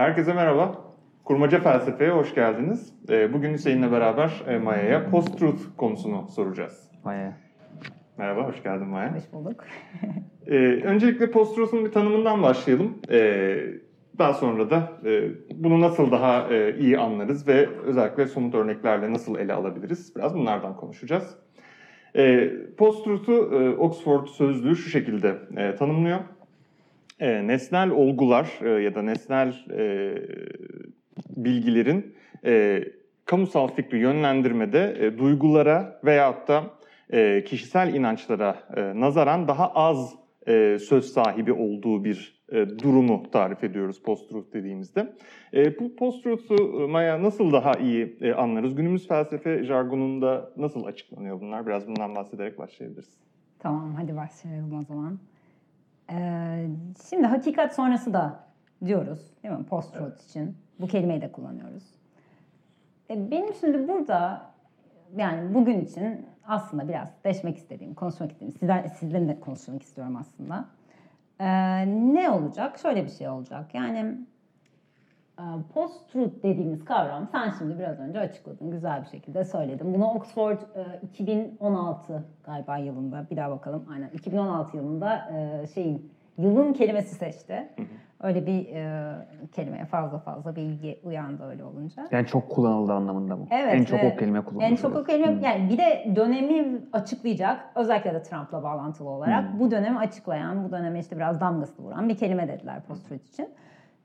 Herkese merhaba. Kurmaca Felsefe'ye hoş geldiniz. Ee, Bugün Hüseyin'le beraber e, Maya'ya post-truth konusunu soracağız. Maya. Merhaba, hoş geldin Maya. Hoş bulduk. Ee, Öncelikle post-truth'un bir tanımından başlayalım. Ee, Daha sonra da e, bunu nasıl daha e, iyi anlarız ve özellikle somut örneklerle nasıl ele alabiliriz? Biraz bunlardan konuşacağız. Ee, Post-truth'u e, Oxford Sözlüğü şu şekilde e, tanımlıyor. E, Nesnel olgular e, ya da nesnel e, bilgilerin e, kamusal fikri yönlendirmede e, duygulara veyahut da e, kişisel inançlara e, nazaran daha az e, söz sahibi olduğu bir e, durumu tarif ediyoruz post-truth dediğimizde. E, bu post-truth'u Maya nasıl daha iyi e, anlarız? Günümüz felsefe jargonunda nasıl açıklanıyor bunlar? Biraz bundan bahsederek başlayabiliriz. Tamam hadi başlayalım o zaman. Ee, şimdi hakikat sonrası da diyoruz değil mi? Post-truth için. Bu kelimeyi de kullanıyoruz. E, benim şimdi burada yani bugün için aslında biraz deşmek istediğim, konuşmak istediğim, sizler, sizlerle de konuşmak istiyorum aslında. Ee, ne olacak? Şöyle bir şey olacak. Yani post-truth dediğimiz kavram sen şimdi biraz önce açıkladın, güzel bir şekilde söyledin. Bunu Oxford e, 2016 galiba yılında, bir daha bakalım. Aynen 2016 yılında e, şeyin yılın kelimesi seçti. Öyle bir e, kelimeye fazla fazla bir ilgi uyandı öyle olunca. Yani çok kullanıldı anlamında mı? Evet. En çok ve o kelime kullanıldı. En çok o kelime Hmm. yani bir de dönemi açıklayacak özellikle de Trump'la bağlantılı olarak Hmm. bu dönemi açıklayan, bu döneme işte biraz damgasını vuran bir kelime dediler post-truth için.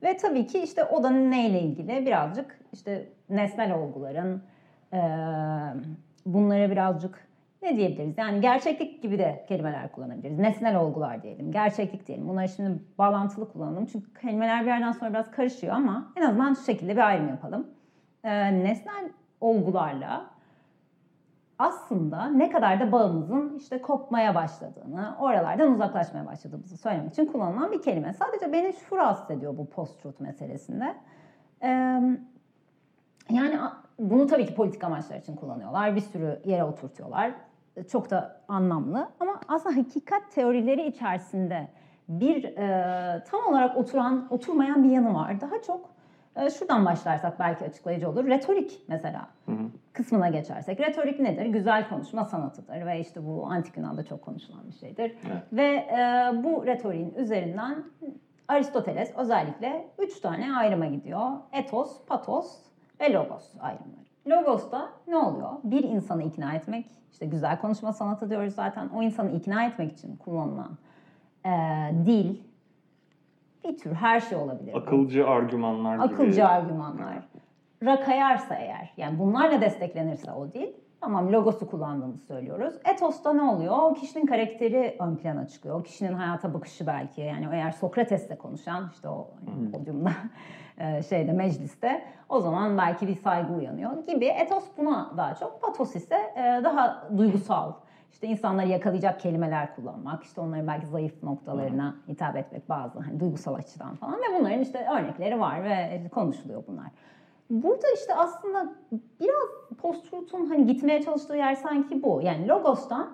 Ve tabii ki işte o da neyle ilgili birazcık işte nesnel olguların eee bunlara birazcık ne diyebiliriz? Yani gerçeklik gibi de kelimeler kullanabiliriz. Nesnel olgular diyelim, gerçeklik diyelim. Bunları şimdi bağlantılı kullanalım. Çünkü kelimeler bir yerden sonra biraz karışıyor ama en azından şu şekilde bir ayrım yapalım. Ee, nesnel olgularla aslında ne kadar da bağımızın işte kopmaya başladığını, oralardan uzaklaşmaya başladığımızı söylemek için kullanılan bir kelime. Sadece beni şu rahatsız ediyor bu post-truth meselesinde. Yani bunu tabii ki politik amaçlar için kullanıyorlar. Bir sürü yere oturtuyorlar. Çok da anlamlı. Ama aslında hakikat teorileri içerisinde bir e, tam olarak oturan, oturmayan bir yanı var. Daha çok e, şuradan başlarsak belki açıklayıcı olur. Retorik mesela Hı hı. kısmına geçersek. Retorik nedir? Güzel konuşma sanatıdır ve işte bu antik Yunan'da çok konuşulan bir şeydir. Evet. Ve e, bu retoriğin üzerinden Aristoteles özellikle üç tane ayrıma gidiyor. Etos, patos ve logos ayrımları. Logos'ta ne oluyor? Bir insanı ikna etmek, işte güzel konuşma sanatı diyoruz zaten. O insanı ikna etmek için kullanılan e, dil, bir tür her şey olabilir. bu. Akılcı argümanlar gibi. Akılcı argümanlar. Rakayarsa eğer, yani bunlarla desteklenirse o dil, tamam logosu kullandığımızı söylüyoruz. Etos'ta ne oluyor? O kişinin karakteri ön plana çıkıyor. O kişinin hayata bakışı belki. Yani eğer Sokrates'le konuşan, işte o hani podyumda, e, şeyde mecliste, o zaman belki bir saygı uyanıyor gibi. Etos buna daha çok. Patos ise e, daha duygusal, işte insanları yakalayacak kelimeler kullanmak, işte onların belki zayıf noktalarına hitap etmek bazı hani duygusal açıdan falan ve bunların işte örnekleri var ve konuşuluyor bunlar. Burada işte aslında biraz post-truth'un hani gitmeye çalıştığı yer sanki bu. Yani logos'tan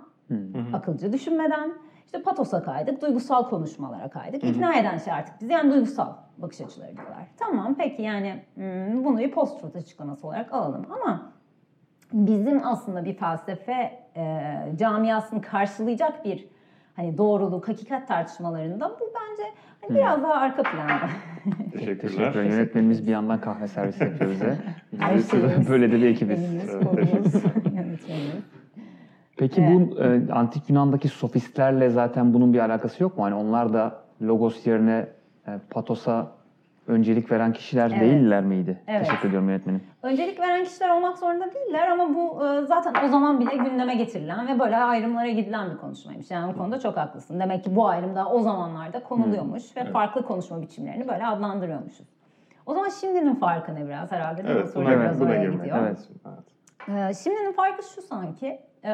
akılcı düşünmeden işte patosa kaydık, duygusal konuşmalara kaydık. İkna eden şey artık bizi yani duygusal bakış açıları diyorlar. Tamam peki yani hmm, bunu bir post-truth açıklaması olarak alalım ama bizim aslında bir felsefe e, camiasını karşılayacak bir hani doğruluk, hakikat tartışmalarında bu bence hani biraz daha arka planda. Teşekkürler. Teşekkürler. Yönetmenimiz bir yandan kahve servisi yapıyor bize. Her şeyimiz, Böyle de bir ekibiz. elimiz, Evet, kolumuz, yönetmenimiz. Peki bu e, antik Yunan'daki sofistlerle zaten bunun bir alakası yok mu? Hani onlar da logos yerine e, patosa öncelik veren kişiler Evet. değiller miydi? Evet. Teşekkür ediyorum yönetmenim. Öncelik veren kişiler olmak zorunda değiller ama bu e, zaten o zaman bile gündeme getirilen ve böyle ayrımlara gidilen bir konuşmaymış. Yani o konuda çok haklısın. Demek ki bu ayrım da o zamanlarda konuluyormuş ve farklı konuşma biçimlerini böyle adlandırıyormuşuz. O zaman şimdinin farkı ne biraz herhalde? Evet, Soru buna, biraz buna oraya girmek. gidiyor. Evet. evet. Ee, şimdinin farkı şu sanki. e,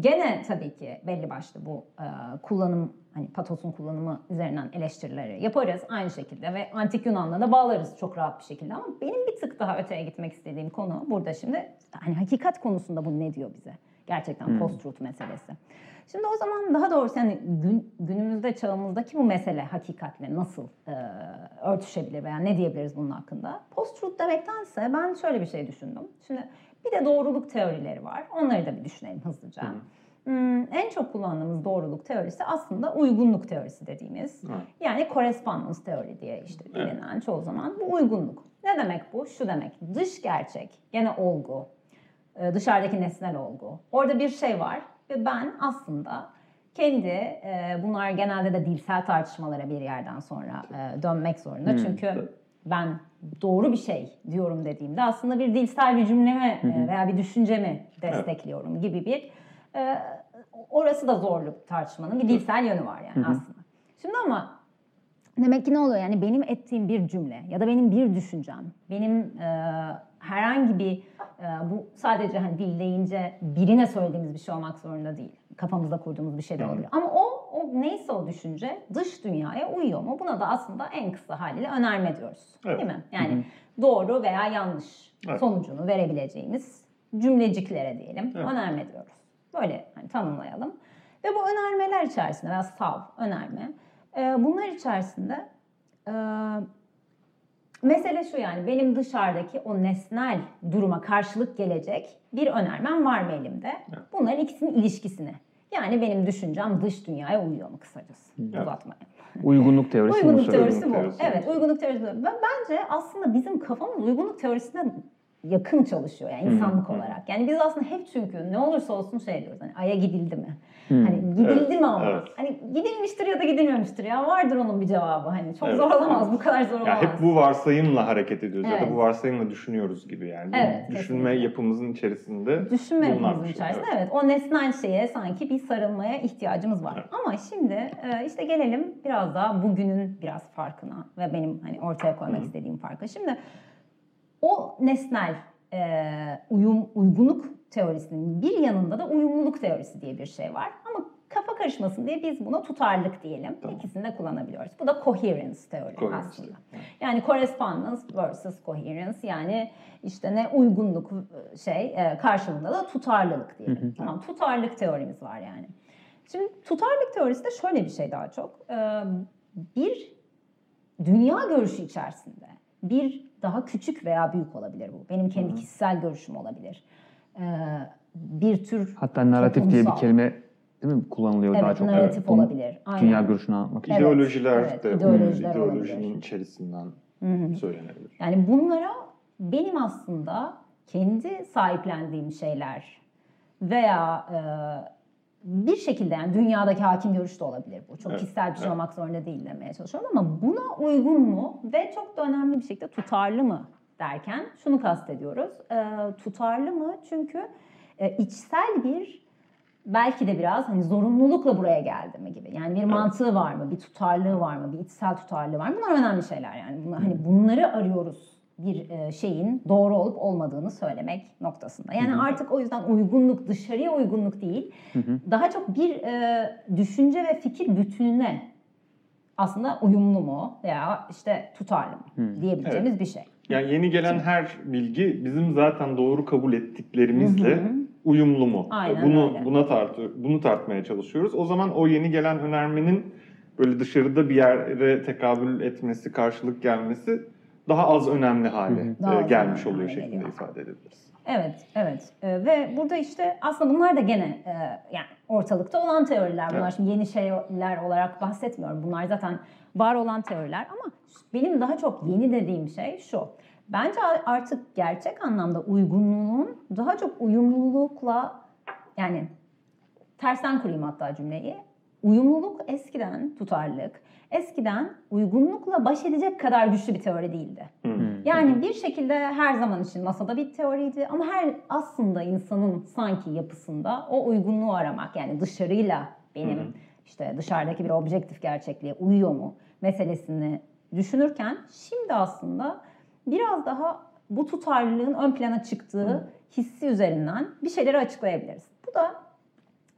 gene tabii ki belli başlı bu e, kullanım hani patosun kullanımı üzerinden eleştirileri yaparız aynı şekilde ve antik Yunan'la da bağlarız çok rahat bir şekilde ama benim bir tık daha öteye gitmek istediğim konu burada şimdi hani hakikat konusunda bu ne diyor bize? Gerçekten Hmm. post-truth meselesi. Şimdi o zaman daha doğrusu yani gün, günümüzde çağımızdaki bu mesele hakikatle nasıl e, örtüşebilir veya ne diyebiliriz bunun hakkında? Post-truth demektense ben şöyle bir şey düşündüm. Şimdi bir de doğruluk teorileri var. Onları da bir düşünelim hızlıca. Hmm, en çok kullandığımız doğruluk teorisi aslında uygunluk teorisi dediğimiz. Evet. Yani correspondence teori diye işte bilinen çoğu zaman bu uygunluk. Ne demek bu? Şu demek. Dış gerçek, gene olgu, e, dışarıdaki nesnel olgu. Orada bir şey var ve ben aslında kendi e, bunlar genelde de dilsel tartışmalara bir yerden sonra e, dönmek zorunda. Hmm. Çünkü ben doğru bir şey diyorum dediğimde aslında bir dilsel bir cümlemi e, veya bir düşüncemi destekliyorum gibi bir e, orası da zorlu tartışmanın bir dilsel yönü var yani aslında. Şimdi ama Demek ki ne oluyor? Yani benim ettiğim bir cümle ya da benim bir düşüncem, benim e, herhangi bir e, bu sadece hani dil deyince birine söylediğimiz bir şey olmak zorunda değil. Kafamızda kurduğumuz bir şey de olabilir. Ama o, o neyse o düşünce dış dünyaya uyuyor mu? Buna da aslında en kısa haliyle önerme diyoruz. Evet. Değil mi? Yani doğru veya yanlış Evet. sonucunu verebileceğimiz cümleciklere diyelim Evet. önerme diyoruz. Böyle hani tanımlayalım. Ve bu önermeler içerisinde veya sav, önerme e, bunlar içerisinde e, mesele şu yani benim dışarıdaki o nesnel duruma karşılık gelecek bir önermem var mı elimde? Bunların ikisinin ilişkisini. Yani benim düşüncem dış dünyaya uyuyor mu kısacası? Uzatmayayım. Uygunluk teorisi Uygunluk söylüyor. teorisi bu. teorisi. Evet, uygunluk teorisi bu. Ben bence aslında bizim kafamız uygunluk teorisine yakın çalışıyor yani insanlık olarak. Yani biz aslında hep çünkü ne olursa olsun şey diyoruz hani aya gidildi mi? Hani gidildi Evet, mi ama? evet. Hani gidilmiştir ya da gidilmemiştir ya vardır onun bir cevabı hani çok Evet. zor olamaz bu kadar zor olamaz. Ya hep bu varsayımla hareket ediyoruz ya Evet. da bu varsayımla düşünüyoruz gibi yani. Evet, düşünme kesinlikle. yapımızın içerisinde Düşünme yapımızın şey, içerisinde evet. o nesnel şeye sanki bir sarılmaya ihtiyacımız var. Evet. Ama şimdi e, işte gelelim biraz daha bugünün biraz farkına ve benim hani ortaya koymak istediğim farka. Şimdi o nesnel e, uyum uygunluk teorisinin bir yanında da uyumluluk teorisi diye bir şey var. Ama kafa karışmasın diye biz buna tutarlılık diyelim. Tamam. İkisini de kullanabiliyoruz. Bu da coherence teori Coherence aslında. Yani correspondence versus coherence yani işte ne uygunluk şey e, karşılığında da tutarlılık diyelim. Tamam tutarlılık teorimiz var yani. Şimdi tutarlılık teorisi de şöyle bir şey daha çok. E, Bir dünya görüşü içerisinde bir daha küçük veya büyük olabilir bu. Benim kendi kişisel görüşüm olabilir. E, Bir tür Hatta narratif diye bir kelime değil mi kullanılıyor daha Evet, çok. narratif Bunun olabilir. Aynen. Dünya görüşünü anlatmak için. Evet, ideolojiler evet, de ideolojiler ideolojinin olabilir. içerisinden söylenebilir. Yani bunlara benim aslında kendi sahiplendiğim şeyler veya e, bir şekilde yani dünyadaki hakim görüş de olabilir bu. Çok Evet, kişisel bir şey evet. olmak zorunda değil demeye çalışıyorum ama buna uygun mu ve çok da önemli bir şekilde tutarlı mı derken şunu kastediyoruz. E, tutarlı mı? Çünkü e, içsel bir belki de biraz hani zorunlulukla buraya geldi mi gibi. Yani bir mantığı var mı? Bir tutarlığı var mı? Bir içsel tutarlığı var mı? Bunlar önemli şeyler yani. Bunlar, hani bunları arıyoruz bir e, şeyin doğru olup olmadığını söylemek noktasında. Yani artık o yüzden uygunluk dışarıya uygunluk değil. Daha çok bir e, düşünce ve fikir bütününe aslında uyumlu mu veya işte tutarlı mı diyebileceğimiz bir şey. Yani yeni gelen her bilgi bizim zaten doğru kabul ettiklerimizle uyumlu mu? Aynen bunu öyle. buna tartı bunu tartmaya çalışıyoruz. O zaman o yeni gelen önermenin böyle dışarıda bir yere tekabül etmesi, karşılık gelmesi daha az önemli hale Daha e, gelmiş önemli oluyor şeklinde geliyor. ifade edebiliriz. Evet, evet. Ee, ve burada işte aslında bunlar da gene e, yani ortalıkta olan teoriler. Bunlar Evet. şimdi yeni şeyler olarak bahsetmiyorum. Bunlar zaten var olan teoriler ama benim daha çok yeni dediğim şey şu. Bence artık gerçek anlamda uygunluğun daha çok uyumlulukla yani tersten kurayım hatta cümleyi. Uyumluluk eskiden tutarlılık, eskiden uygunlukla baş edecek kadar güçlü bir teori değildi. Yani bir şekilde her zaman için masada bir teoriydi ama her aslında insanın sanki yapısında o uygunluğu aramak yani dışarıyla benim işte dışarıdaki bir objektif gerçekliğe uyuyor mu meselesini düşünürken şimdi aslında biraz daha bu tutarlılığın ön plana çıktığı hissi üzerinden bir şeyleri açıklayabiliriz. Bu da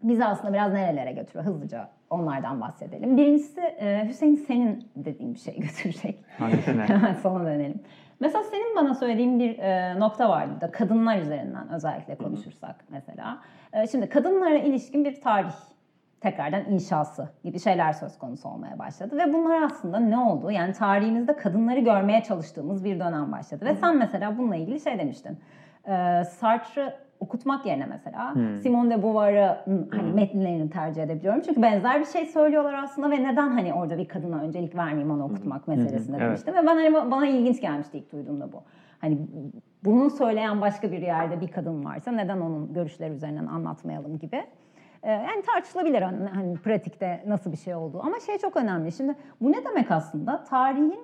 bizi aslında biraz nerelere götürüyor hızlıca onlardan bahsedelim. Birincisi e, Hüseyin senin dediğin bir şey götürecek. Hangisine? Sona dönelim. Mesela senin bana söylediğin bir e, nokta vardı da kadınlar üzerinden özellikle konuşursak mesela. E, şimdi kadınlara ilişkin bir tarih tekrardan inşası gibi şeyler söz konusu olmaya başladı. Ve bunlar aslında ne oldu? Yani tarihimizde kadınları görmeye çalıştığımız bir dönem başladı. Ve sen mesela bununla ilgili şey demiştin. E, Sartre'ı okutmak yerine mesela Simone de Beauvoir'ın hani metinlerini tercih edebiliyorum. Çünkü benzer bir şey söylüyorlar aslında ve neden hani orada bir kadına öncelik vermeyeyim onu okutmak meselesinde Evet. demiştim. Ve ben hani bana ilginç gelmişti ilk duyduğumda bu. Hani bunu söyleyen başka bir yerde bir kadın varsa neden onun görüşleri üzerinden anlatmayalım gibi. Ee, Yani tartışılabilir hani, hani pratikte nasıl bir şey olduğu. Ama şey çok önemli. Şimdi bu ne demek aslında? Tarihin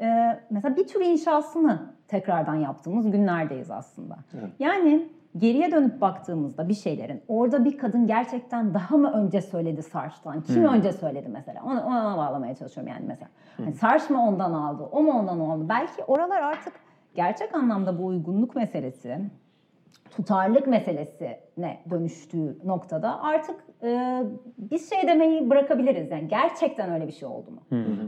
e, mesela bir tür inşasını tekrardan yaptığımız günlerdeyiz aslında. Evet. Yani geriye dönüp baktığımızda bir şeylerin orada bir kadın gerçekten daha mı önce söyledi Sarç'tan? Kim önce söyledi mesela? Ona, ona bağlamaya çalışıyorum yani mesela. Hani Sarç mı ondan aldı? O mu ondan aldı? Belki oralar artık gerçek anlamda bu uygunluk meselesi, tutarlılık meselesine dönüştüğü noktada artık e, biz şey demeyi bırakabiliriz. Yani gerçekten öyle bir şey oldu mu?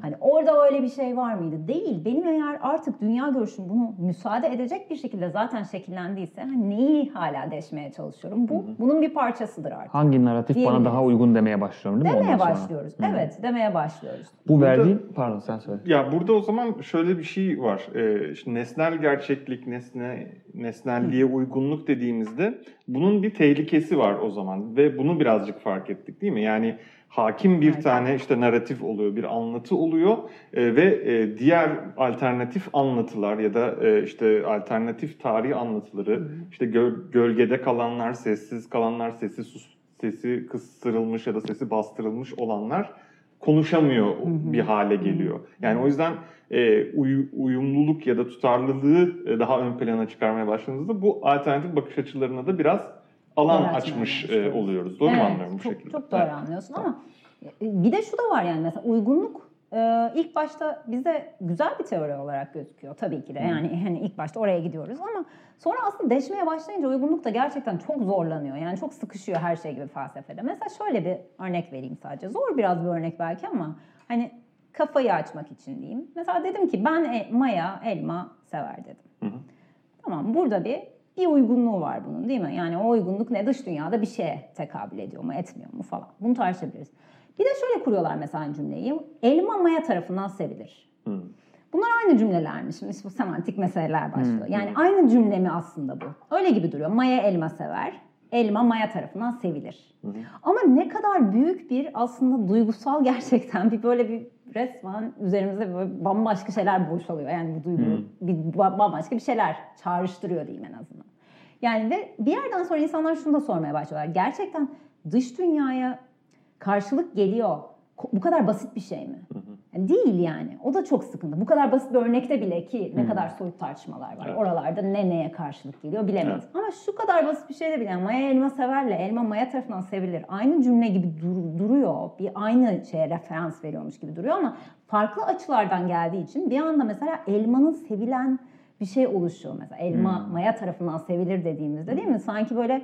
Hani orada öyle bir şey var mıydı? Değil. Benim eğer artık dünya görüşüm bunu müsaade edecek bir şekilde zaten şekillendiyse hani neyi hala deşmeye çalışıyorum? Bu bunun bir parçasıdır artık. Hangi narratif bana daha uygun demeye başlıyorum değil mi? Demeye başlıyoruz. Evet, demeye başlıyoruz. Bu Burada- verdiğin, pardon sen söyle. Ya burada o zaman şöyle bir şey var. Ee, işte nesnel gerçeklik, nesne nesnelliğe uygunluk dediğimizde bunun bir tehlikesi var o zaman ve bunu birazcık fark ettik değil mi? Yani hakim bir tane işte narratif oluyor, bir anlatı oluyor e, ve e, diğer alternatif anlatılar ya da e, işte alternatif tarih anlatıları, işte gö- gölgede kalanlar, sessiz kalanlar, sesi sus, sesi kıstırılmış ya da sesi bastırılmış olanlar konuşamıyor bir hale geliyor. Yani o yüzden e, uyu- uyumluluk ya da tutarlılığı e, daha ön plana çıkarmaya başladığımızda bu alternatif bakış açılarına da biraz alan açmaya açmış e, oluyoruz. Doğru mu Evet, anlıyorum bu çok, şekilde? Çok doğru Evet. anlıyorsun ama e, bir de şu da var yani mesela uygunluk e, ilk başta bize güzel bir teori olarak gözüküyor tabii ki de. Yani hani ilk başta oraya gidiyoruz ama sonra aslında deşmeye başlayınca uygunluk da gerçekten çok zorlanıyor. Yani çok sıkışıyor her şey gibi felsefede. Mesela şöyle bir örnek vereyim sadece. Zor biraz bir örnek belki ama hani kafayı açmak için diyeyim. Mesela dedim ki ben e- maya, elma sever dedim. Hı hı. Tamam burada bir bir uygunluğu var bunun değil mi? Yani o uygunluk ne dış dünyada bir şeye tekabül ediyor mu etmiyor mu falan. Bunu tartışabiliriz. Bir de şöyle kuruyorlar mesela cümleyi. Elma maya tarafından sevilir. Hı. Bunlar aynı cümleler mi? Şimdi bu semantik meseleler başlıyor. Yani aynı cümle mi aslında bu? Öyle gibi duruyor. Maya elma sever. Elma maya tarafından sevilir. Ama ne kadar büyük bir aslında duygusal gerçekten bir böyle bir resmen üzerimizde böyle bambaşka şeyler boşalıyor. Yani bu duygu bir ba- bambaşka bir şeyler çağrıştırıyor diyeyim en azından. Yani ve bir yerden sonra insanlar şunu da sormaya başlıyorlar. Gerçekten dış dünyaya karşılık geliyor. Bu kadar basit bir şey mi? Yani değil yani. O da çok sıkıntı. Bu kadar basit bir örnekte bile ki ne kadar soyut tartışmalar var. Evet. Oralarda ne neye karşılık geliyor bilemeyiz. Evet. Ama şu kadar basit bir şeyde bile yani maya elma severle elma maya tarafından sevilir. Aynı cümle gibi dur- duruyor. Bir aynı şeye referans veriyormuş gibi duruyor ama farklı açılardan geldiği için bir anda mesela elmanın sevilen bir şey oluşuyor mesela. Elma maya tarafından sevilir dediğimizde değil mi? Sanki böyle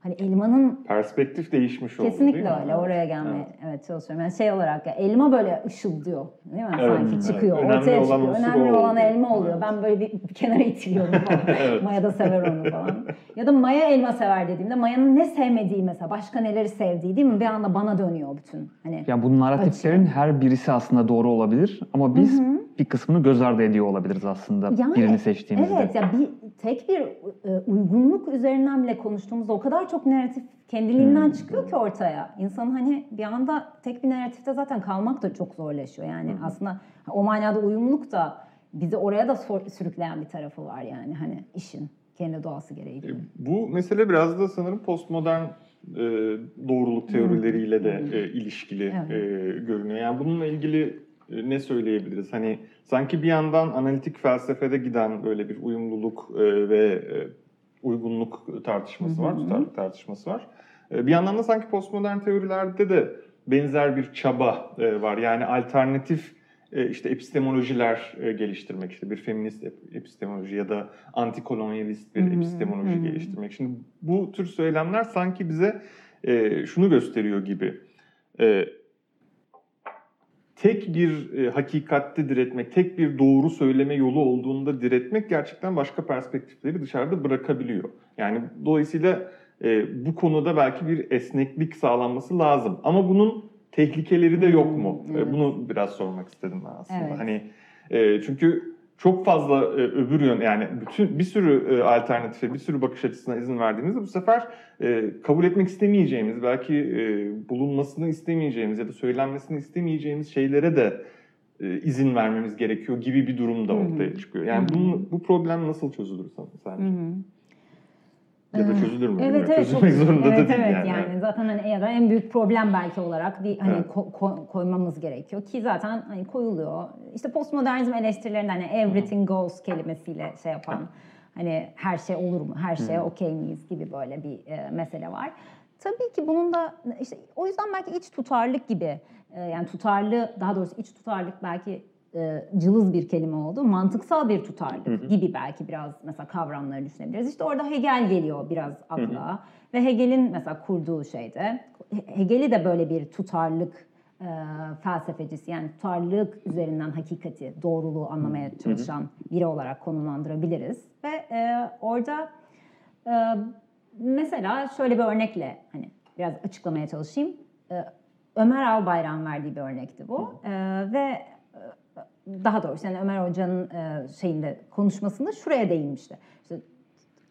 hani elmanın Perspektif değişmiş oldu değil Kesinlikle mi? öyle. Oraya gelmeye evet. çalışıyorum. Yani şey olarak ya elma böyle ışıldıyor. Değil mi? Evet, Sanki evet. çıkıyor. Önemli ortaya olan çıkıyor. Önemli olan oluyor. elma oluyor. Ben böyle bir, bir kenara itiliyorum falan. Evet. Maya da sever onu falan. Ya da Maya elma sever dediğimde Maya'nın ne sevmediği mesela başka neleri sevdiği değil mi? Bir anda bana dönüyor bütün. Hani Ya bu narratiflerin her birisi aslında doğru olabilir ama biz bir kısmını göz ardı ediyor olabiliriz aslında Yani, birini seçtiğimizde. Evet ya bir tek bir e, uygunluk üzerinden bile konuştuğumuzda o kadar çok narratif kendiliğinden Hmm. çıkıyor ki ortaya. İnsanın hani bir anda tek bir narratifte zaten kalmak da çok zorlaşıyor. Yani aslında o manada uyumluluk da bizi oraya da sürükleyen bir tarafı var yani hani işin kendi doğası gereği. gibi. Bu mesele biraz da sanırım postmodern e, doğruluk teorileriyle de e, ilişkili Evet. e, görünüyor. Yani bununla ilgili e, ne söyleyebiliriz? Hani sanki bir yandan analitik felsefede giden böyle bir uyumluluk e, ve e, uygunluk tartışması var, tutarlılık tartışması var. E, bir yandan da sanki postmodern teorilerde de benzer bir çaba e, var. Yani alternatif e, işte epistemolojiler geliştirmek, işte bir feminist ep- epistemoloji ya da antikolonyalist bir epistemoloji geliştirmek. Şimdi bu tür söylemler sanki bize şunu gösteriyor gibi. Tek bir e, hakikatte diretmek, tek bir doğru söyleme yolu olduğunda diretmek gerçekten başka perspektifleri dışarıda bırakabiliyor. Yani dolayısıyla e, bu konuda belki bir esneklik sağlanması lazım. Ama bunun tehlikeleri de yok mu? Hmm, E, evet. Bunu biraz sormak istedim ben aslında. Evet. Hani e, çünkü çok fazla e, öbür yön yani bütün bir sürü e, alternatife, bir sürü bakış açısına izin verdiğimizde bu sefer e, kabul etmek istemeyeceğimiz, belki e, bulunmasını istemeyeceğimiz ya da söylenmesini istemeyeceğimiz şeylere de e, izin vermemiz gerekiyor gibi bir durum da ortaya çıkıyor. Yani bunun, bu problem nasıl çözülür sence? Hı hı. Ya da Ee, çözülür mü? Evet evet. Çözülmek çok- zorunda evet, da değil evet, yani. yani. Zaten hani ya da en büyük problem belki olarak bir hani Evet. ko- ko- koymamız gerekiyor ki zaten hani koyuluyor. İşte postmodernizm eleştirilerinde hani everything goes kelimesiyle şey yapan hani her şey olur mu? Her şeye okey miyiz gibi böyle bir e, mesele var. Tabii ki bunun da işte o yüzden belki iç tutarlık gibi e, yani tutarlı daha doğrusu iç tutarlık belki e, cılız bir kelime oldu. Mantıksal bir tutarlık gibi belki biraz mesela kavramları düşünebiliriz. İşte orada Hegel geliyor biraz akla. Ve Hegel'in mesela kurduğu şeyde Hegel'i de böyle bir tutarlık e, felsefecisi yani tutarlılık üzerinden hakikati, doğruluğu anlamaya çalışan biri olarak konumlandırabiliriz. Ve e, orada e, mesela şöyle bir örnekle hani biraz açıklamaya çalışayım. E, Ömer Albayrak'ın verdiği bir örnekti bu. E, ve daha doğrusu yani Ömer Hoca'nın e, şeyinde konuşmasında şuraya değinmişti. İşte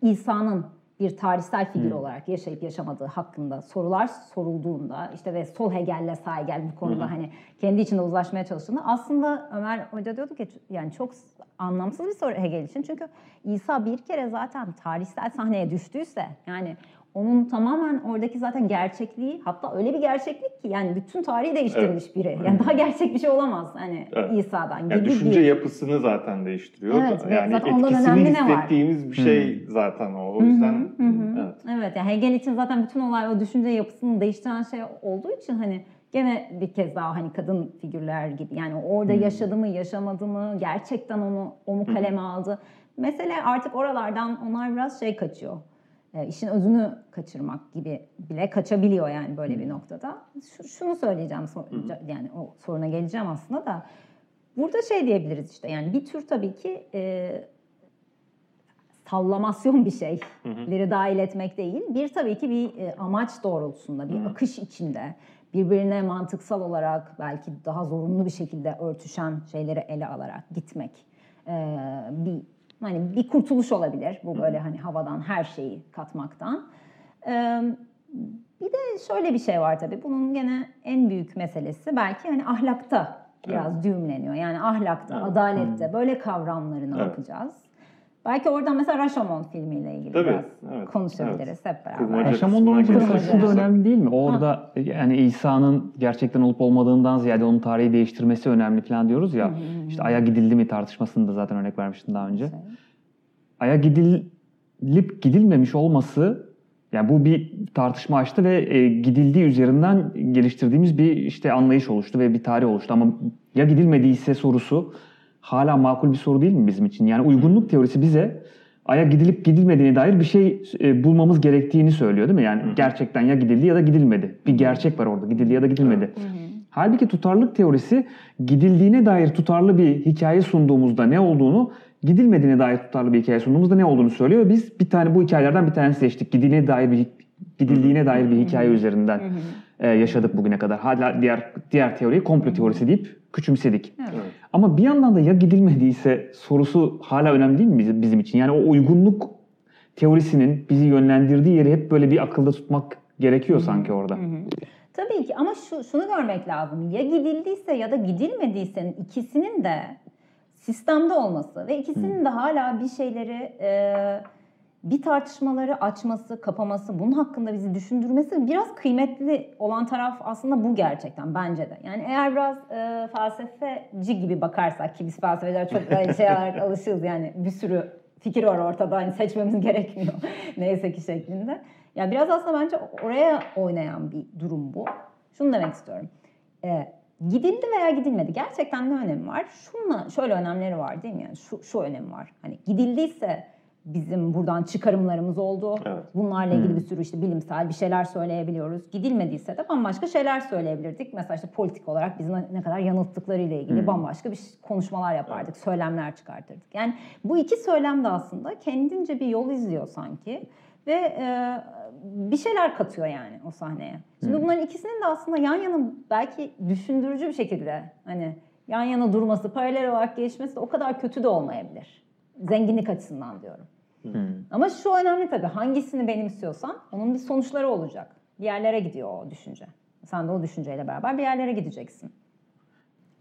İsa'nın bir tarihsel figür olarak yaşayıp yaşamadığı hakkında sorular sorulduğunda işte ve sol Hegel'le sağ Hegel bu konuda hani kendi içinde uzlaşmaya çalıştığında aslında Ömer Hoca diyordu ki yani çok anlamsız bir soru Hegel için. Çünkü İsa bir kere zaten tarihsel sahneye düştüyse yani onun tamamen oradaki zaten gerçekliği hatta öyle bir gerçeklik ki yani bütün tarihi değiştirmiş biri. Yani daha gerçek bir şey olamaz hani Evet. İsa'dan Yani gibi düşünce bir yapısını zaten değiştiriyor. Evet, ve yani zaten ondan etkisini önemli ne var? hissettiğimiz bir şey zaten o. O yüzden Hı hı. evet. Evet yani Hegel için zaten bütün olay o düşünce yapısını değiştiren şey olduğu için hani gene bir kez daha hani kadın figürler gibi yani orada yaşadı mı yaşamadı mı gerçekten onu o mu kaleme aldı. Mesele artık oralardan onlar biraz şey kaçıyor. E, işin özünü kaçırmak gibi bile kaçabiliyor yani böyle bir noktada. Şu- şunu söyleyeceğim yani o soruna geleceğim aslında da. Burada şey diyebiliriz işte yani bir tür tabii ki e, sallamasyon bir şeyleri dahil etmek değil. Bir tabii ki bir e, amaç doğrultusunda, bir akış içinde birbirine mantıksal olarak belki daha zorunlu bir şekilde örtüşen şeyleri ele alarak gitmek. E, bir hani bir kurtuluş olabilir bu böyle hani havadan her şeyi katmaktan. Bir de şöyle bir şey var tabii. Bunun gene en büyük meselesi belki hani ahlakta biraz düğümleniyor. Yani ahlakta, Evet. adalette böyle kavramları ne Evet. yapacağız? Belki oradan mesela Rashomon filmiyle ilgili Tabii, biraz evet, konuşabiliriz hep beraber. Mesela gelecek şu da önemli değil mi? Orada yani İsa'nın gerçekten olup olmadığından ziyade onun tarihi değiştirmesi önemli falan diyoruz ya. İşte Ay'a gidildi mi tartışmasını da zaten örnek vermiştin daha önce. Ay'a gidilip gidilmemiş olması yani bu bir tartışma açtı ve e, gidildiği üzerinden geliştirdiğimiz bir işte anlayış oluştu ve bir tarih oluştu. Ama ya gidilmediyse sorusu hala makul bir soru değil mi bizim için? Yani uygunluk teorisi bize Ay'a gidilip gidilmediğine dair bir şey e, bulmamız gerektiğini söylüyor değil mi? Yani gerçekten ya gidildi ya da gidilmedi. Bir gerçek var orada. Gidildi ya da gidilmedi. Halbuki tutarlılık teorisi gidildiğine dair tutarlı bir hikaye sunduğumuzda ne olduğunu, gidilmediğine dair tutarlı bir hikaye sunduğumuzda ne olduğunu söylüyor. Biz bir tane bu hikayelerden bir tanesi seçtik. Gidildiğine dair bir gidildiğine dair bir hikaye üzerinden e, yaşadık bugüne kadar. Hala diğer diğer teoriyi komplo teorisi deyip küçümsedik. Evet. Ama bir yandan da ya gidilmediyse sorusu hala önemli değil mi bizim, bizim için? Yani o uygunluk teorisinin bizi yönlendirdiği yeri hep böyle bir akılda tutmak gerekiyor sanki orada. Tabii ki ama şu, şunu görmek lazım. Ya gidildiyse ya da gidilmediyse ikisinin de sistemde olması ve ikisinin de hala bir şeyleri e, bir tartışmaları açması, kapaması, bunun hakkında bizi düşündürmesi biraz kıymetli olan taraf aslında bu gerçekten bence de. Yani eğer biraz e, felsefeci gibi bakarsak ki biz felsefeciler çok böyle şey olarak alışığız yani bir sürü fikir var ortada hani seçmemiz gerekmiyor neyse ki şeklinde. Ya biraz aslında bence oraya oynayan bir durum bu. Şunu demek istiyorum. Ee, gidildi veya gidilmedi. Gerçekten ne önemi var? Şunla şöyle önemleri var değil mi? Yani şu, şu önemi var. Hani gidildiyse bizim buradan çıkarımlarımız oldu. Evet. Bunlarla ilgili bir sürü işte bilimsel bir şeyler söyleyebiliyoruz. Gidilmediyse de bambaşka şeyler söyleyebilirdik. Mesela işte politik olarak bizi ne kadar yanılttıklarıyla ilgili bambaşka bir konuşmalar yapardık, söylemler çıkartırdık. Yani bu iki söylem de aslında kendince bir yol izliyor sanki ve e, bir şeyler katıyor yani o sahneye. Şimdi bunların ikisinin de aslında yan yana belki düşündürücü bir şekilde hani yan yana durması, paralel olarak gelişmesi de o kadar kötü de olmayabilir. Zenginlik açısından diyorum. Ama şu önemli tabii hangisini benimsiyorsan onun bir sonuçları olacak. Bir yerlere gidiyor o düşünce. Sen de o düşünceyle beraber bir yerlere gideceksin.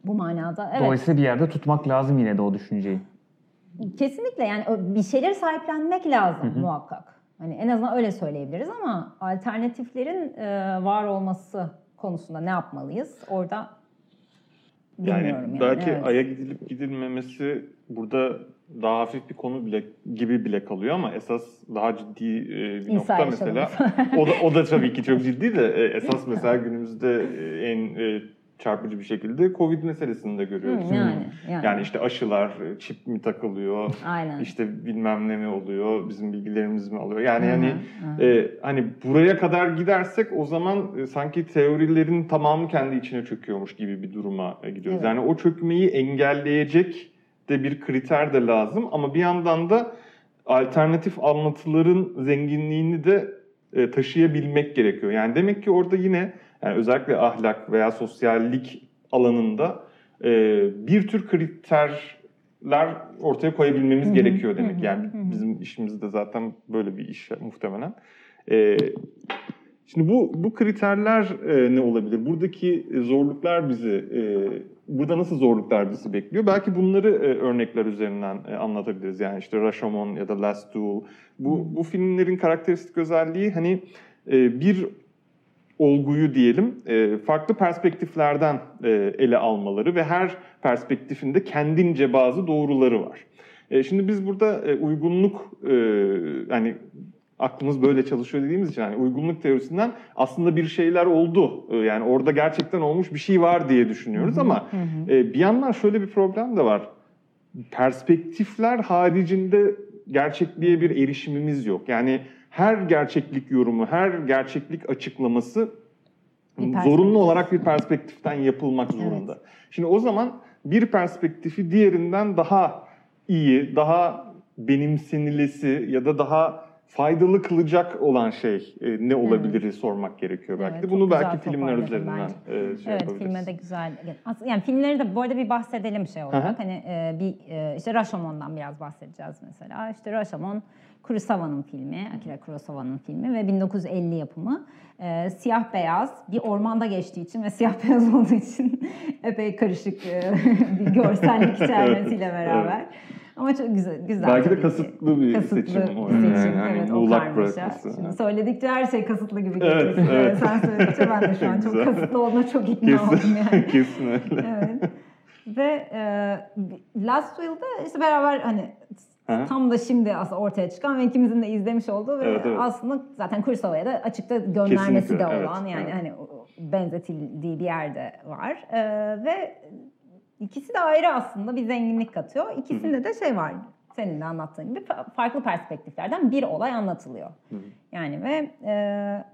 Bu manada evet. Dolayısıyla bir yerde tutmak lazım yine de o düşünceyi. Kesinlikle yani bir şeyleri sahiplenmek lazım muhakkak. Hani en azından öyle söyleyebiliriz ama alternatiflerin e, var olması konusunda ne yapmalıyız? Orada bilmiyorum yani. belki evet. aya gidilip gidilmemesi burada daha hafif bir konu bile gibi bile kalıyor ama esas daha ciddi e, bir İnsan nokta mesela yaşamı. o da o da tabii ki çok ciddi de e, esas mesela günümüzde e, en e, çarpıcı bir şekilde Covid meselesini de Hı, görüyoruz. yani, yani. Yani işte aşılar, çip mi takılıyor, Aynen. işte bilmem ne mi oluyor, bizim bilgilerimiz mi alıyor? Yani Hı hani hı. e, hani buraya kadar gidersek o zaman e, sanki teorilerin tamamı kendi içine çöküyormuş gibi bir duruma e, gidiyoruz. Evet. Yani o çökmeyi engelleyecek de bir kriter de lazım ama bir yandan da alternatif anlatıların zenginliğini de e, taşıyabilmek gerekiyor. Yani demek ki orada yine yani özellikle ahlak veya sosyallik alanında e, bir tür kriterler ortaya koyabilmemiz gerekiyor demek. Yani bizim işimizde zaten böyle bir iş muhtemelen. E, şimdi bu bu kriterler e, ne olabilir? Buradaki zorluklar bizi e, burada nasıl zorluklar bizi bekliyor? Belki bunları e, örnekler üzerinden e, anlatabiliriz. Yani işte Rashomon ya da Last Duel. Bu bu filmlerin karakteristik özelliği hani e, bir olguyu diyelim e, farklı perspektiflerden e, ele almaları ve her perspektifinde kendince bazı doğruları var. E, şimdi biz burada e, uygunluk e, yani aklımız böyle çalışıyor dediğimiz için yani uygunluk teorisinden aslında bir şeyler oldu. E, yani orada gerçekten olmuş bir şey var diye düşünüyoruz ama e, bir yandan şöyle bir problem de var. Perspektifler haricinde gerçekliğe bir erişimimiz yok. Yani her gerçeklik yorumu, her gerçeklik açıklaması zorunlu olarak bir perspektiften yapılmak zorunda. Şimdi o zaman bir perspektifi diğerinden daha iyi, daha benimsenilesi ya da daha faydalı kılacak olan şey e, ne olabilir sormak gerekiyor belki Evet, de. Bunu belki filmler üzerinden bence. e, şey evet filme de güzel. Yani filmleri de bu arada bir bahsedelim şey olarak. Hı hı. Hani e, bir e, işte Rashomon'dan biraz bahsedeceğiz mesela. İşte Rashomon Kurosawa'nın filmi, Akira Kurosawa'nın filmi ve 1950 yapımı. E, siyah beyaz bir ormanda geçtiği için ve siyah beyaz olduğu için epey karışık e, bir görsellik içermesiyle Evet, beraber. Ama çok güzel. güzel Belki de kasıtlı bir kasıtlı seçim o. seçim. Yani hani evet, muğlak bırakması. Şimdi Evet. söyledikçe her şey kasıtlı gibi Evet, geliyor. evet. Sen söyledikçe ben de şu an çok Güzel. kasıtlı olduğuna çok ikna oldum Kesin, yani. kesin öyle. evet. Ve e, Last Will'da işte beraber hani hı. tam da şimdi aslında ortaya çıkan ve ikimizin de izlemiş olduğu ve Evet, evet. aslında zaten Kursava'ya da açıkta göndermesi Kesinlikle, de evet, olan yani evet. hani benzetildiği bir yerde var. E, ve ikisi de ayrı aslında bir zenginlik katıyor. İkisinde de şey var senin de anlattığın gibi fa- farklı perspektiflerden bir olay anlatılıyor. Yani ve e,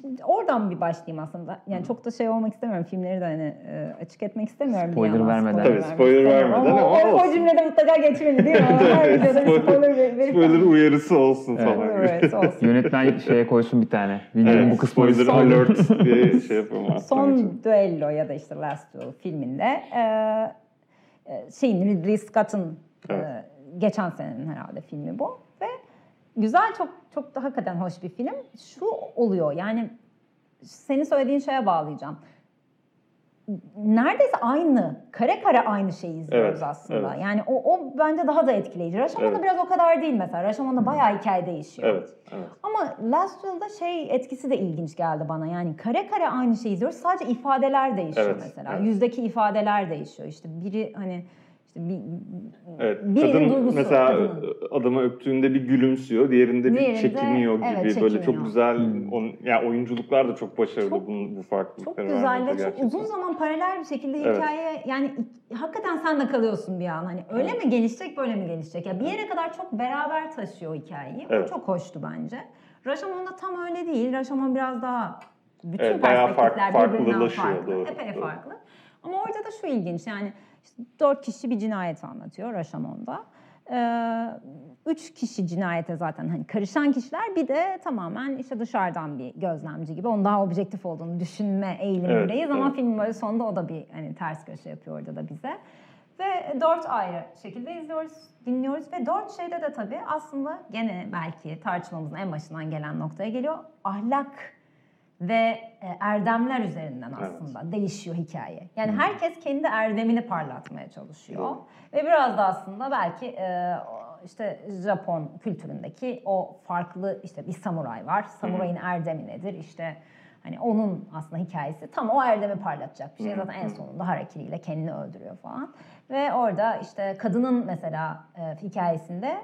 Şimdi oradan bir başlayayım aslında. Yani çok da şey olmak istemiyorum. Filmleri de hani e, açık etmek istemiyorum. Spoiler yandan. vermeden. Tabii, vermek spoiler vermeden Ama ama o, o olsun. cümlede mutlaka geçmeli değil mi? Her videoda bir spoiler ver- verip spoiler uyarısı olsun Evet. falan. Evet, olsun. Yönetmen şeye koysun bir tane. Videonun Evet, bu kısmını spoiler son- alert diye şey yapalım. Son Duello ya da işte Last Duel filminde e, e, şeyin Ridley Scott'ın e, Evet. geçen senenin herhalde filmi bu ve güzel çok çok da hakikaten hoş bir film. Şu oluyor yani senin söylediğin şeye bağlayacağım. Neredeyse aynı, kare kare aynı şeyi izliyoruz Evet, aslında. evet. Yani o, o bence daha da etkileyici. Rashomon'da Evet. biraz o kadar değil mesela. Rashomon'da bayağı hikaye değişiyor. Evet, evet. Ama Last Will'da şey etkisi de ilginç geldi bana. Yani kare kare aynı şeyi izliyoruz. Sadece ifadeler değişiyor Evet, mesela. evet. Yüzdeki ifadeler değişiyor. İşte biri hani işte bir, Evet, kadın duygusu. mesela kadının. adamı öptüğünde bir gülümsüyor, diğerinde bir Diğerinde, çekiniyor gibi evet, böyle çekiniyor. çok güzel. Hmm. On, ya oyuncular da çok başarılı Çok- bunun bu farklılıkları Çok güzel ve çok gerçekten. uzun zaman paralel bir şekilde Evet. hikaye yani hakikaten sen de kalıyorsun bir an. Hani öyle Evet. mi gelişecek böyle mi gelişecek? Ya bir yere kadar çok beraber taşıyor hikayeyi. Evet. O çok hoştu bence. Rashomon'da tam öyle değil. Rashomon biraz daha bütün Evet, bayağı fark- perspektifler birbirinden farklılaşıyor, farklı. doğru, Epey doğru. farklı. Ama orada da şu ilginç yani işte dört kişi bir cinayet anlatıyor Rashomon'da. Ee, üç kişi cinayete zaten hani karışan kişiler bir de tamamen işte dışarıdan bir gözlemci gibi onun daha objektif olduğunu düşünme eğilimindeyiz Evet, ama evet. film böyle sonunda o da bir hani ters köşe yapıyor orada da bize. Ve dört ayrı şekilde izliyoruz, dinliyoruz ve dört şeyde de tabii aslında gene belki tartışmamızın en başından gelen noktaya geliyor. Ahlak ve e, erdemler üzerinden Evet. aslında değişiyor hikaye. Yani herkes kendi erdemini parlatmaya çalışıyor. Ve biraz da aslında belki e, işte Japon kültüründeki o farklı işte bir samuray var. Samurayın erdemi nedir? İşte hani onun aslında hikayesi tam o erdemi parlatacak bir şey. Zaten en sonunda harakiriyle kendini öldürüyor falan. Ve orada işte kadının mesela e, hikayesinde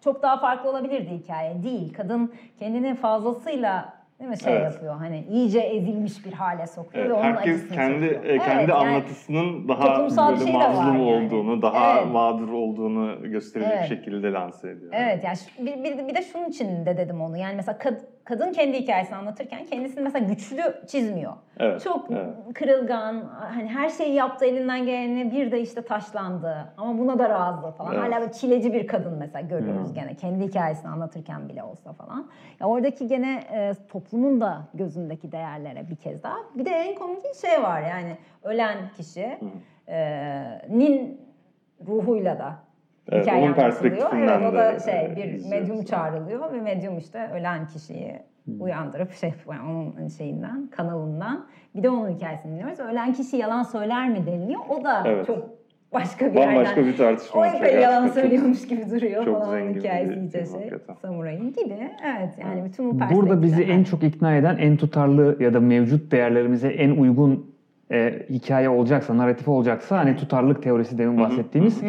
çok daha farklı olabilirdi hikaye. Değil. Kadın kendini fazlasıyla değil mi şey Evet. yapıyor. Hani iyice ezilmiş bir hale sokuyor Evet, ve onun herkes kendi e, kendi Evet, yani- anlatısının daha toplumsal bir böyle şey mazlum yani. olduğunu, daha Evet. mağdur olduğunu gösterecek Evet. şekilde lanse ediyor. Evet yani bir, bir, bir de şunun için de dedim onu. Yani mesela kad- kadın kendi hikayesini anlatırken kendisini mesela güçlü çizmiyor. Evet, Çok evet. kırılgan, hani her şeyi yaptı elinden geleni bir de işte taşlandı. Ama buna da razı falan. Evet. Hala böyle çileci bir kadın mesela görüyoruz Hmm. gene. Kendi hikayesini anlatırken bile olsa falan. Ya oradaki gene e, toplumun da gözündeki değerlere bir kez daha. Bir de en komik şey var yani ölen kişi e, nin ruhuyla da Evet, hikaye onun perspektifinden Evet o da de, şey e, bir izliyoruz. medyum çağrılıyor ve medyum işte ölen kişiyi Hmm. uyandırıp şey onun şeyinden kanalından bir de onun hikayesini dinliyoruz. Ölen kişi yalan söyler mi deniliyor. O da Evet. çok başka bir Bambaşka yerden. bir tartışma. O epey yalan söylüyormuş gibi duruyor çok falan zengin hikayesi iyice şey. Samuray'ın gibi. Evet yani bütün bu Burada bizi perspektifler- en çok ikna eden, en tutarlı ya da mevcut değerlerimize en uygun e, hikaye olacaksa, narratifi olacaksa hani tutarlılık teorisi demin bahsettiğimiz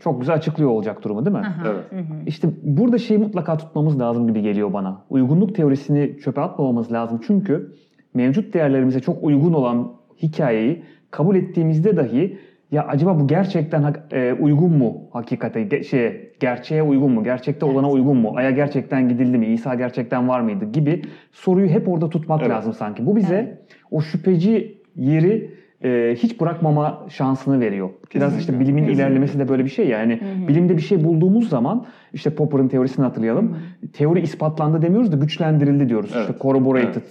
çok güzel açıklıyor olacak durumu değil mi? Evet. İşte burada şeyi mutlaka tutmamız lazım gibi geliyor bana. Uygunluk teorisini çöpe atmamamız lazım. Çünkü mevcut değerlerimize çok uygun olan hikayeyi kabul ettiğimizde dahi ya acaba bu gerçekten e, uygun mu hakikate, ge- şeye, gerçeğe uygun mu, gerçekte olana uygun mu, aya gerçekten gidildi mi, İsa gerçekten var mıydı gibi soruyu hep orada tutmak Evet. lazım sanki. Bu bize o şüpheci yeri e, hiç bırakmama şansını veriyor. Biraz işte bilimin Kesinlikle. ilerlemesi de böyle bir şey yani. Bilimde bir şey bulduğumuz zaman işte Popper'ın teorisini hatırlayalım. Teori ispatlandı demiyoruz da güçlendirildi diyoruz. Evet. İşte corroborated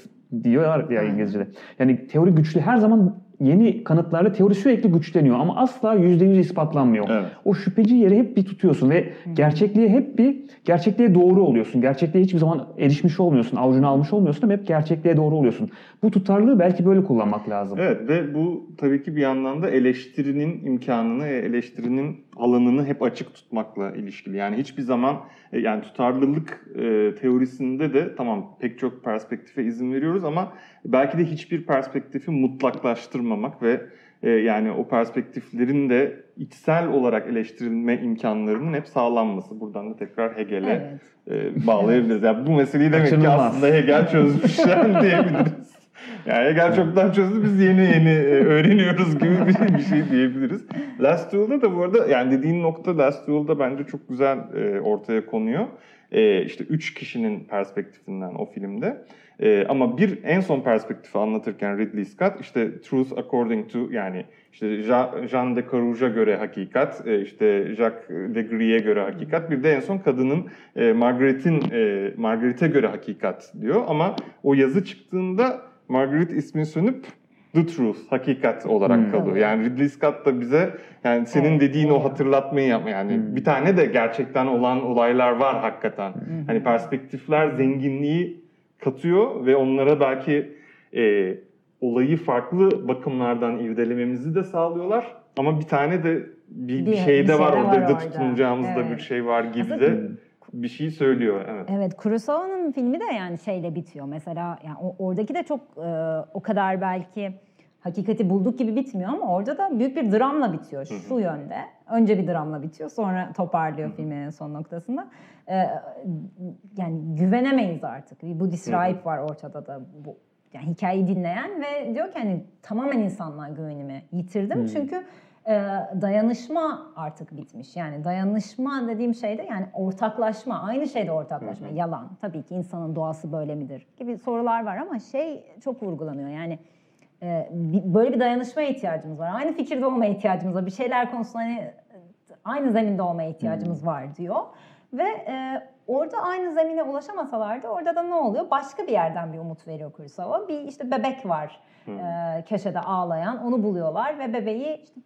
diyorlar ya İngilizce'de. Yani teori güçlü her zaman yeni kanıtlarla teori sürekli güçleniyor ama asla yüzde yüz ispatlanmıyor. Evet. O şüpheci yeri hep bir tutuyorsun ve gerçekliğe hep bir gerçekliğe doğru oluyorsun. Gerçekliğe hiçbir zaman erişmiş olmuyorsun, avucuna almış olmuyorsun ama hep gerçekliğe doğru oluyorsun. Bu tutarlılığı belki böyle kullanmak lazım. Evet ve bu tabii ki bir yandan da eleştirinin imkanını, eleştirinin alanını hep açık tutmakla ilişkili. Yani hiçbir zaman e, yani tutarlılık e, teorisinde de tamam pek çok perspektife izin veriyoruz ama belki de hiçbir perspektifi mutlaklaştırmamak ve e, yani o perspektiflerin de içsel olarak eleştirilme imkanlarının hep sağlanması. Buradan da tekrar Hegel'e Evet. e, bağlayabiliriz. Yani bu meseleyi demek ki Kaçınılmaz. aslında Hegel çözmüş yani diyebiliriz. Yani Hegel çoktan çözdü biz yeni yeni e, öğreniyoruz gibi bir, şey diyebiliriz. Last Duel'da da bu arada yani dediğin nokta Last Duel'da bence çok güzel e, ortaya konuyor. E, işte üç kişinin perspektifinden o filmde. E, ama bir en son perspektifi anlatırken Ridley Scott işte Truth According to yani işte Jean de Carouge'a göre hakikat, işte Jacques de Grier'e göre hakikat, bir de en son kadının Margaret'in Margaret'e göre hakikat diyor ama o yazı çıktığında Margaret ismi sönüp The Truth, hakikat olarak Hmm. kalıyor. Yani Ridley Scott da bize yani senin Evet, dediğin evet. o hatırlatmayı yapma yani Hmm. bir tane de gerçekten olan olaylar var hakikaten. Hani perspektifler zenginliği katıyor ve onlara belki e, olayı farklı bakımlardan irdelememizi de sağlıyorlar. Ama bir tane de bir, bir, Bir- şey de şey var de orada var da orada. tutunacağımızda Evet. bir şey var gibi Aslında- de bir şey söylüyor. Evet. Evet, Kurosawa'nın filmi de yani şeyle bitiyor. Mesela yani oradaki de çok e, o kadar belki hakikati bulduk gibi bitmiyor ama orada da büyük bir dramla bitiyor şu yönde. Önce bir dramla bitiyor sonra toparlıyor filmin son noktasında. Ee, yani güvenemeyiz artık. Bir Budist rahip var ortada da bu yani hikayeyi dinleyen ve diyor ki hani tamamen insanlığa güvenimi yitirdim çünkü e, dayanışma artık bitmiş. Yani dayanışma dediğim şey de yani ortaklaşma, aynı şeyde ortaklaşma. Yalan. Tabii ki insanın doğası böyle midir gibi sorular var ama şey çok vurgulanıyor. Yani e, böyle bir dayanışmaya ihtiyacımız var. Aynı fikirde olmaya ihtiyacımız var. Bir şeyler konusunda hani e, aynı zeminde olmaya ihtiyacımız var diyor. Ve e, orada aynı zemine ulaşamasalar da orada da ne oluyor? Başka bir yerden bir umut veriyor Kurosawa. Bir işte bebek var e, köşede ağlayan. Onu buluyorlar ve bebeği işte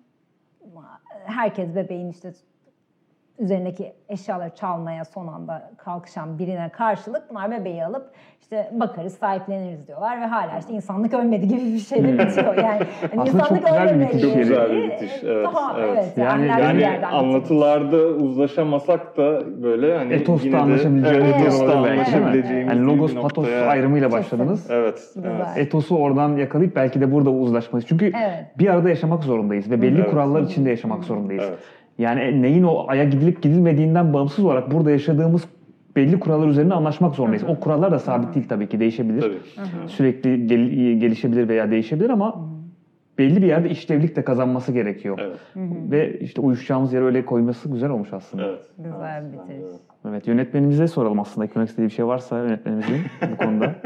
herkes bebeğin işte üzerindeki eşyaları çalmaya son anda kalkışan birine karşılık bunlar bebeği alıp işte bakarız sahipleniriz diyorlar ve hala işte insanlık ölmedi gibi bir şeyle bitiyor. Yani hani Aslında çok insanlık güzel bir bitiş yeri. Güzel bir bitiş, evet, Daha, evet. evet. Yani- Yani anlatılarda uzlaşamasak da böyle hani Etos'ta yine de anlaşabileceğimiz evet, bir Etos'ta anlaşabileceğimiz Yani logos patos ayrımıyla başladınız. Evet, evet. Etosu oradan yakalayıp belki de burada uzlaşmalıyız. Çünkü Evet. bir arada yaşamak zorundayız ve belli Evet. kurallar içinde yaşamak zorundayız. Evet. Yani neyin o aya gidilip gidilmediğinden bağımsız olarak burada yaşadığımız belli kurallar üzerine anlaşmak zorundayız. O kurallar da sabit değil tabii ki değişebilir. Tabii. Sürekli gel- gelişebilir veya değişebilir ama belli bir yerde işlevlik de kazanması gerekiyor. Evet. Ve işte uyuşacağımız yere öyle koyması güzel olmuş aslında. Evet. Güzel bir Evet, bitiriş. evet. Evet yönetmenimize soralım aslında. Eklemek istediği bir şey varsa yönetmenimizin bu konuda.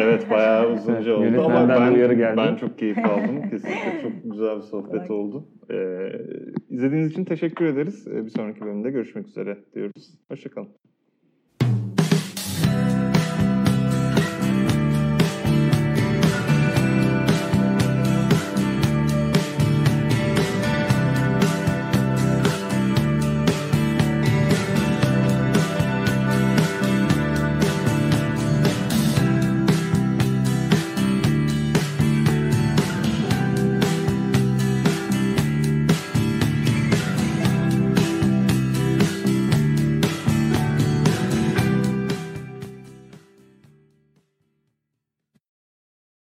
Evet bayağı uzunca oldu ama yönetmenden ben, de uyarı geldi. ben çok keyif aldım. Kesinlikle çok güzel bir sohbet oldu. Ee, izlediğiniz için teşekkür ederiz. Ee, bir sonraki bölümde görüşmek üzere diyoruz. Hoşçakalın.